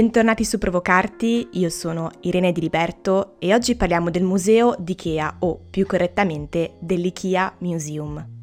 Bentornati su Provocarti, io sono Irene Di Liberto e oggi parliamo del museo di Ikea o più correttamente dell'IKEA Museum.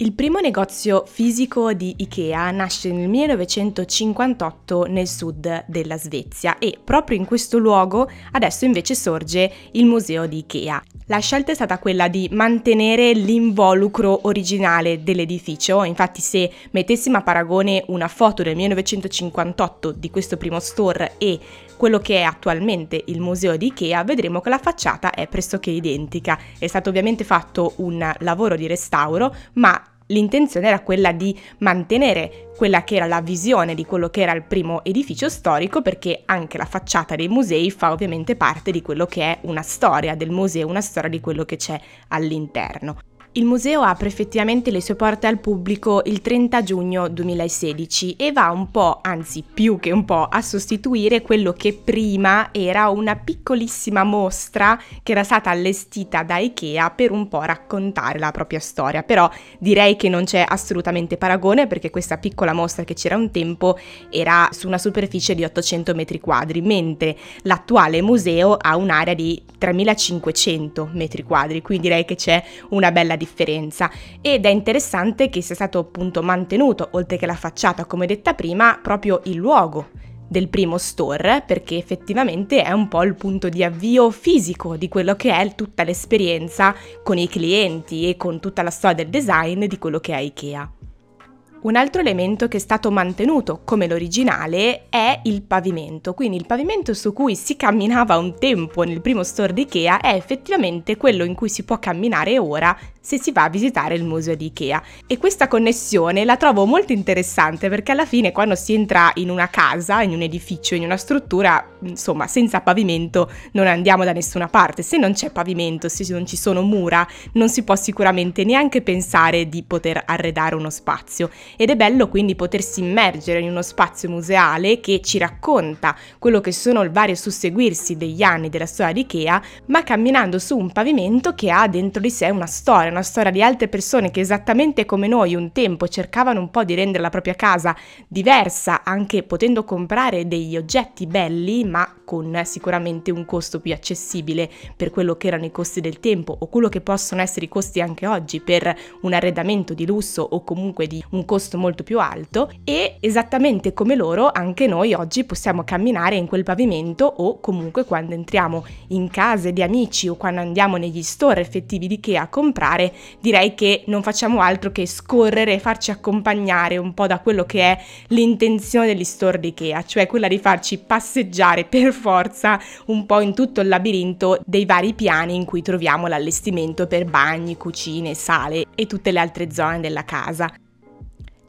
Il primo negozio fisico di Ikea nasce nel 1958 nel sud della Svezia e proprio in questo luogo adesso invece sorge il museo di Ikea. La scelta è stata quella di mantenere l'involucro originale dell'edificio, infatti se mettessimo a paragone una foto del 1958 di questo primo store e quello che è attualmente il museo di Ikea, vedremo che la facciata è pressoché identica. È stato ovviamente fatto un lavoro di restauro, ma l'intenzione era quella di mantenere quella che era la visione di quello che era il primo edificio storico perché anche la facciata dei musei fa ovviamente parte di quello che è una storia del museo, una storia di quello che c'è all'interno. Il museo apre effettivamente le sue porte al pubblico il 30 giugno 2016 e va un po', anzi più che un po', a sostituire quello che prima era una piccolissima mostra che era stata allestita da Ikea per un po' raccontare la propria storia. Però direi che non c'è assolutamente paragone perché questa piccola mostra che c'era un tempo era su una superficie di 800 metri quadri, mentre l'attuale museo ha un'area di 3500 metri quadri, quindi direi che c'è una bella differenza differenza ed è interessante che sia stato appunto mantenuto, oltre che la facciata come detta prima, proprio il luogo del primo store perché effettivamente è un po' il punto di avvio fisico di quello che è tutta l'esperienza con i clienti e con tutta la storia del design di quello che è IKEA. Un altro elemento che è stato mantenuto come l'originale è il pavimento, quindi il pavimento su cui si camminava un tempo nel primo store di Ikea è effettivamente quello in cui si può camminare ora se si va a visitare il museo di Ikea. E questa connessione la trovo molto interessante perché alla fine quando si entra in una casa, in un edificio, in una struttura, insomma, senza pavimento non andiamo da nessuna parte. Se non c'è pavimento, se non ci sono mura, non si può sicuramente neanche pensare di poter arredare uno spazio. Ed è bello quindi potersi immergere in uno spazio museale che ci racconta quello che sono il vario susseguirsi degli anni della storia di Ikea, ma camminando su un pavimento che ha dentro di sé una storia, una storia di altre persone che esattamente come noi un tempo cercavano un po' di rendere la propria casa diversa, anche potendo comprare degli oggetti belli, ma con sicuramente un costo più accessibile per quello che erano i costi del tempo o quello che possono essere i costi anche oggi per un arredamento di lusso o comunque di un costo molto più alto e esattamente come loro anche noi oggi possiamo camminare in quel pavimento o comunque quando entriamo in case di amici o quando andiamo negli store effettivi di Ikea a comprare direi che non facciamo altro che scorrere e farci accompagnare un po' da quello che è l'intenzione degli store di Ikea, cioè quella di farci passeggiare per forza un po' in tutto il labirinto dei vari piani in cui troviamo l'allestimento per bagni, cucine, sale e tutte le altre zone della casa.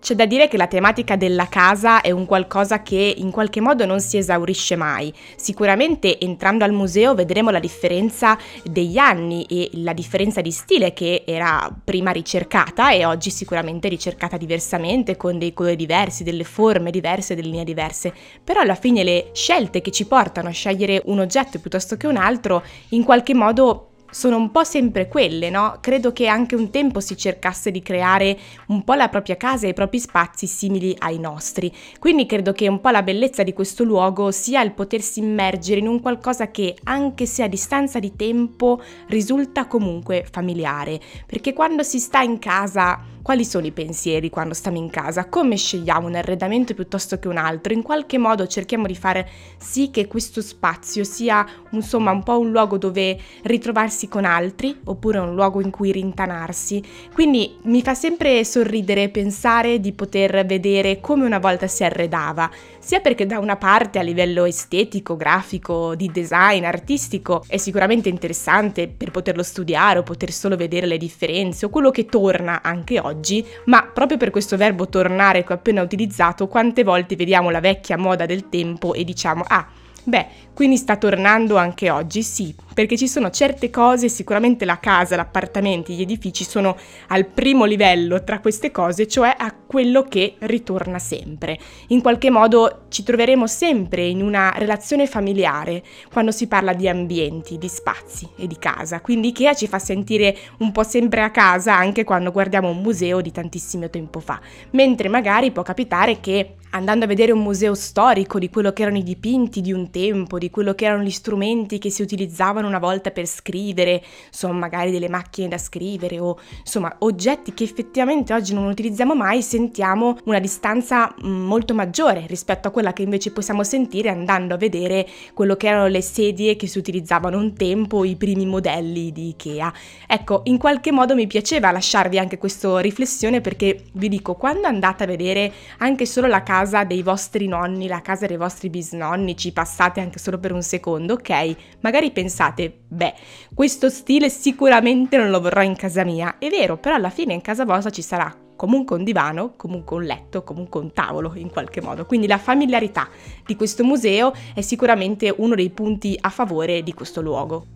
C'è da dire che la tematica della casa è un qualcosa che in qualche modo non si esaurisce mai. Sicuramente entrando al museo vedremo la differenza degli anni e la differenza di stile che era prima ricercata e oggi sicuramente ricercata diversamente, con dei colori diversi, delle forme diverse, delle linee diverse. Però alla fine le scelte che ci portano a scegliere un oggetto piuttosto che un altro in qualche modo sono un po' sempre quelle, no? Credo che anche un tempo si cercasse di creare un po' la propria casa e i propri spazi simili ai nostri. Quindi credo che un po' la bellezza di questo luogo sia il potersi immergere in un qualcosa che, anche se a distanza di tempo, risulta comunque familiare. Perché quando si sta in casa quali sono i pensieri quando stiamo in casa? Come scegliamo un arredamento piuttosto che un altro? In qualche modo cerchiamo di fare sì che questo spazio sia insomma un po' un luogo dove ritrovarsi con altri oppure un luogo in cui rintanarsi. Quindi mi fa sempre sorridere pensare di poter vedere come una volta si arredava, sia perché da una parte a livello estetico, grafico, di design, artistico è sicuramente interessante per poterlo studiare o poter solo vedere le differenze o quello che torna anche oggi ma proprio per questo verbo tornare che ho appena utilizzato, quante volte vediamo la vecchia moda del tempo e diciamo ah, Beh, quindi sta tornando anche oggi, sì, perché ci sono certe cose, sicuramente la casa, l'appartamento, gli edifici sono al primo livello tra queste cose, cioè a quello che ritorna sempre. In qualche modo ci troveremo sempre in una relazione familiare quando si parla di ambienti, di spazi e di casa. Quindi Ikea ci fa sentire un po' sempre a casa anche quando guardiamo un museo di tantissimo tempo fa, mentre magari può capitare che andando a vedere un museo storico di quello che erano i dipinti di un tempo, di quello che erano gli strumenti che si utilizzavano una volta per scrivere, insomma magari delle macchine da scrivere o insomma oggetti che effettivamente oggi non utilizziamo mai, sentiamo una distanza mm, molto maggiore rispetto a quella che invece possiamo sentire andando a vedere quello che erano le sedie che si utilizzavano un tempo, i primi modelli di Ikea. Ecco, in qualche modo mi piaceva lasciarvi anche questa riflessione perché vi dico, quando andate a vedere anche solo la casa casa dei vostri nonni, la casa dei vostri bisnonni, ci passate anche solo per un secondo, ok? Magari pensate, beh, questo stile sicuramente non lo vorrò in casa mia. È vero, però alla fine in casa vostra ci sarà comunque un divano, comunque un letto, comunque un tavolo in qualche modo. Quindi la familiarità di questo museo è sicuramente uno dei punti a favore di questo luogo.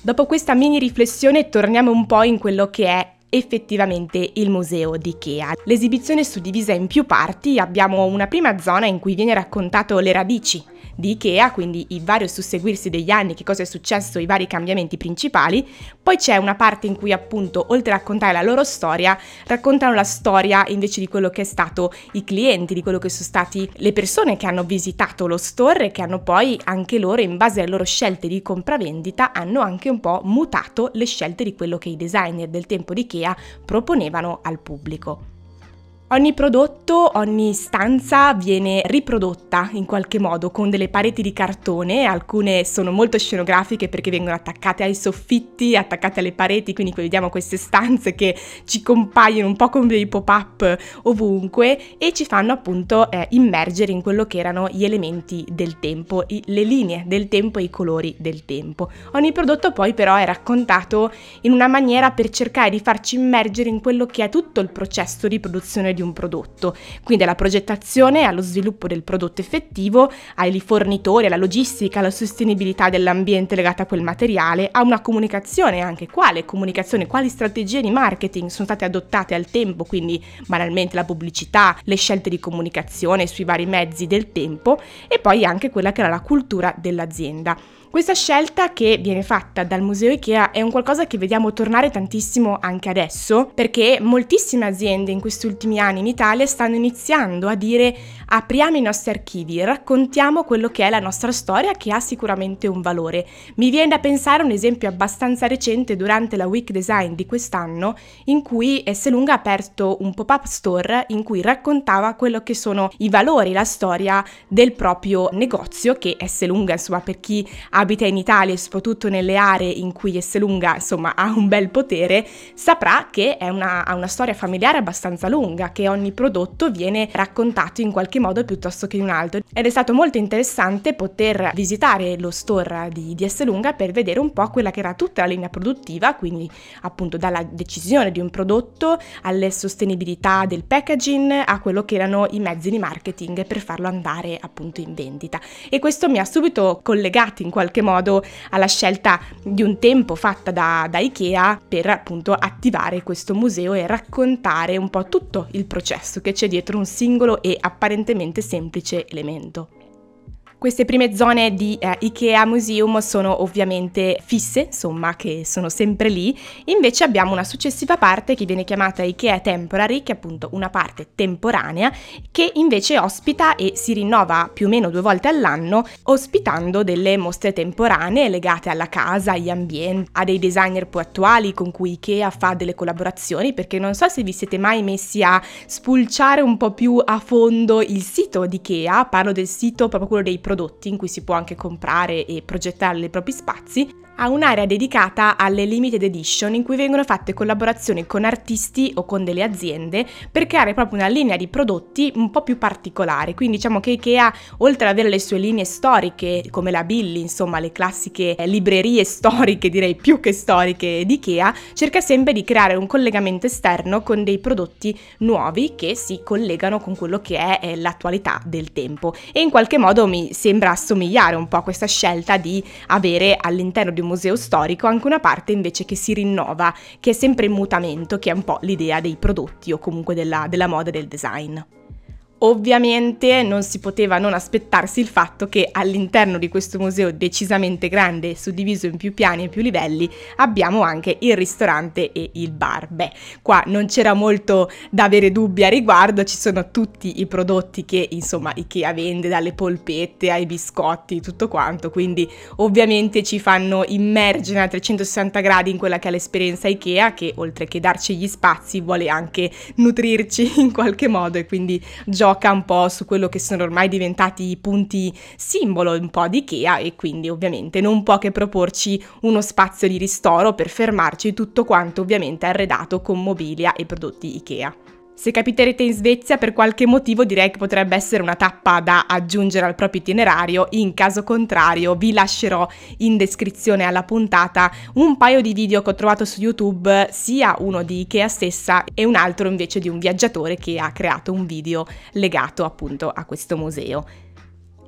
Dopo questa mini riflessione torniamo un po' in quello che è effettivamente il museo di Ikea. L'esibizione è suddivisa in più parti, abbiamo una prima zona in cui viene raccontato le radici di Ikea, quindi il vario susseguirsi degli anni, che cosa è successo, i vari cambiamenti principali. Poi c'è una parte in cui appunto, oltre a raccontare la loro storia, raccontano la storia invece di quello che è stato i clienti, di quello che sono stati le persone che hanno visitato lo store e che hanno poi anche loro, in base alle loro scelte di compravendita, hanno anche un po' mutato le scelte di quello che i designer del tempo di Ikea proponevano al pubblico. Ogni prodotto, ogni stanza viene riprodotta in qualche modo con delle pareti di cartone, alcune sono molto scenografiche perché vengono attaccate ai soffitti, attaccate alle pareti, quindi qui vediamo queste stanze che ci compaiono un po' come dei pop-up ovunque e ci fanno appunto eh, immergere in quello che erano gli elementi del tempo, i, le linee del tempo e i colori del tempo. Ogni prodotto poi però è raccontato in una maniera per cercare di farci immergere in quello che è tutto il processo di produzione di un prodotto, quindi alla progettazione, allo sviluppo del prodotto effettivo, ai fornitori, alla logistica, alla sostenibilità dell'ambiente legata a quel materiale, a una comunicazione anche quale comunicazione, quali strategie di marketing sono state adottate al tempo, quindi banalmente la pubblicità, le scelte di comunicazione sui vari mezzi del tempo e poi anche quella che era la cultura dell'azienda. Questa scelta che viene fatta dal Museo Ikea è un qualcosa che vediamo tornare tantissimo anche adesso, perché moltissime aziende in questi ultimi anni in Italia stanno iniziando a dire apriamo i nostri archivi, raccontiamo quello che è la nostra storia che ha sicuramente un valore. Mi viene da pensare un esempio abbastanza recente durante la Week Design di quest'anno in cui Esselunga ha aperto un pop-up store in cui raccontava quello che sono i valori, la storia del proprio negozio che Esselunga, insomma, per chi ha abita in Italia e soprattutto nelle aree in cui Esselunga insomma ha un bel potere, saprà che è una, ha una storia familiare abbastanza lunga, che ogni prodotto viene raccontato in qualche modo piuttosto che in un altro. Ed è stato molto interessante poter visitare lo store di, di Esselunga per vedere un po' quella che era tutta la linea produttiva, quindi appunto dalla decisione di un prodotto alle sostenibilità del packaging a quello che erano i mezzi di marketing per farlo andare appunto in vendita. E questo mi ha subito collegato in qualche qualche modo alla scelta di un tempo fatta da, da Ikea per appunto attivare questo museo e raccontare un po' tutto il processo che c'è dietro un singolo e apparentemente semplice elemento. Queste prime zone di eh, Ikea Museum sono ovviamente fisse, insomma, che sono sempre lì. Invece abbiamo una successiva parte che viene chiamata Ikea Temporary, che è appunto una parte temporanea, che invece ospita e si rinnova più o meno due volte all'anno, ospitando delle mostre temporanee legate alla casa, agli ambienti, a dei designer più attuali con cui Ikea fa delle collaborazioni, perché non so se vi siete mai messi a spulciare un po' più a fondo il sito di Ikea, parlo del sito proprio quello dei prodotti prodotti in cui si può anche comprare e progettare i propri spazi, ha un'area dedicata alle limited edition in cui vengono fatte collaborazioni con artisti o con delle aziende per creare proprio una linea di prodotti un po' più particolare. Quindi diciamo che Ikea, oltre ad avere le sue linee storiche come la Billy, insomma le classiche librerie storiche, direi più che storiche di Ikea, cerca sempre di creare un collegamento esterno con dei prodotti nuovi che si collegano con quello che è l'attualità del tempo. E in qualche modo mi sembra assomigliare un po' a questa scelta di avere all'interno di un museo storico, anche una parte invece che si rinnova, che è sempre in mutamento, che è un po' l'idea dei prodotti o comunque della, della moda e del design. Ovviamente non si poteva non aspettarsi il fatto che all'interno di questo museo decisamente grande, suddiviso in più piani e più livelli, abbiamo anche il ristorante e il bar. Beh, qua non c'era molto da avere dubbi a riguardo, ci sono tutti i prodotti che insomma Ikea vende, dalle polpette ai biscotti, tutto quanto, quindi ovviamente ci fanno immergere a 360 gradi in quella che è l'esperienza Ikea che oltre che darci gli spazi vuole anche nutrirci in qualche modo e quindi gioca gioca un po' su quello che sono ormai diventati i punti simbolo un po' di Ikea e quindi ovviamente non può che proporci uno spazio di ristoro per fermarci tutto quanto ovviamente arredato con mobilia e prodotti Ikea. Se capiterete in Svezia per qualche motivo direi che potrebbe essere una tappa da aggiungere al proprio itinerario, in caso contrario vi lascerò in descrizione alla puntata un paio di video che ho trovato su YouTube, sia uno di Ikea stessa e un altro invece di un viaggiatore che ha creato un video legato appunto a questo museo.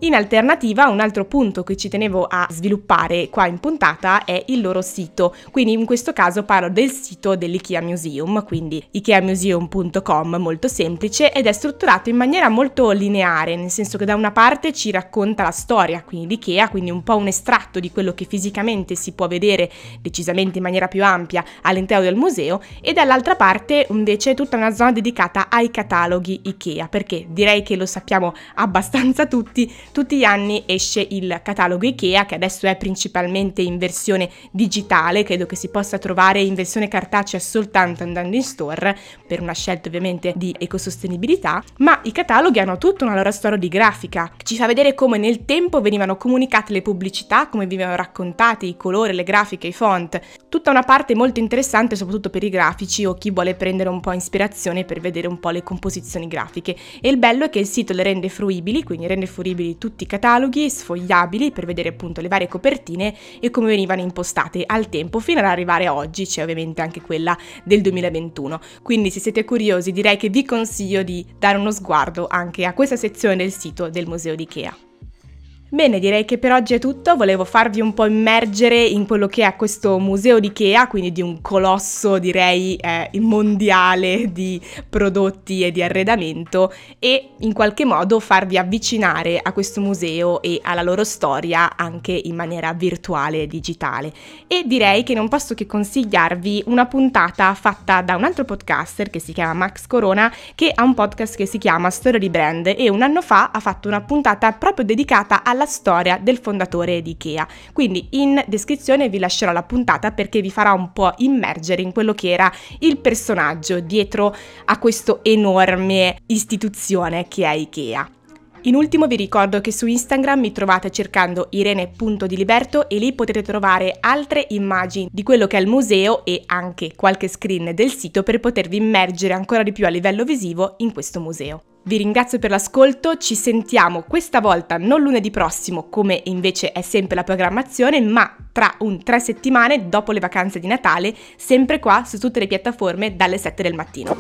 In alternativa, un altro punto che ci tenevo a sviluppare qua in puntata è il loro sito, quindi in questo caso parlo del sito dell'IKEA Museum, quindi ikeamuseum.com, molto semplice ed è strutturato in maniera molto lineare, nel senso che da una parte ci racconta la storia, quindi l'IKEA, quindi un po' un estratto di quello che fisicamente si può vedere decisamente in maniera più ampia all'interno del museo e dall'altra parte invece tutta una zona dedicata ai cataloghi IKEA, perché direi che lo sappiamo abbastanza tutti, tutti gli anni esce il catalogo IKEA che adesso è principalmente in versione digitale, credo che si possa trovare in versione cartacea soltanto andando in store per una scelta ovviamente di ecosostenibilità, ma i cataloghi hanno tutta una loro storia di grafica, che ci fa vedere come nel tempo venivano comunicate le pubblicità, come venivano raccontati i colori, le grafiche, i font, tutta una parte molto interessante soprattutto per i grafici o chi vuole prendere un po' ispirazione per vedere un po' le composizioni grafiche. E il bello è che il sito le rende fruibili, quindi rende fruibili tutti i cataloghi sfogliabili per vedere appunto le varie copertine e come venivano impostate al tempo fino ad arrivare a oggi, c'è ovviamente anche quella del 2021. Quindi se siete curiosi direi che vi consiglio di dare uno sguardo anche a questa sezione del sito del Museo di Ikea. Bene, direi che per oggi è tutto, volevo farvi un po' immergere in quello che è questo museo di Ikea, quindi di un colosso direi eh, mondiale di prodotti e di arredamento e in qualche modo farvi avvicinare a questo museo e alla loro storia anche in maniera virtuale e digitale. E direi che non posso che consigliarvi una puntata fatta da un altro podcaster che si chiama Max Corona, che ha un podcast che si chiama Storia di Brand e un anno fa ha fatto una puntata proprio dedicata alla la storia del fondatore di Ikea. Quindi in descrizione vi lascerò la puntata perché vi farà un po' immergere in quello che era il personaggio dietro a questa enorme istituzione che è Ikea. In ultimo vi ricordo che su Instagram mi trovate cercando irene.diliberto e lì potete trovare altre immagini di quello che è il museo e anche qualche screen del sito per potervi immergere ancora di più a livello visivo in questo museo. Vi ringrazio per l'ascolto, ci sentiamo questa volta non lunedì prossimo come invece è sempre la programmazione, ma tra un tre settimane dopo le vacanze di Natale, sempre qua su tutte le piattaforme dalle 7 del mattino.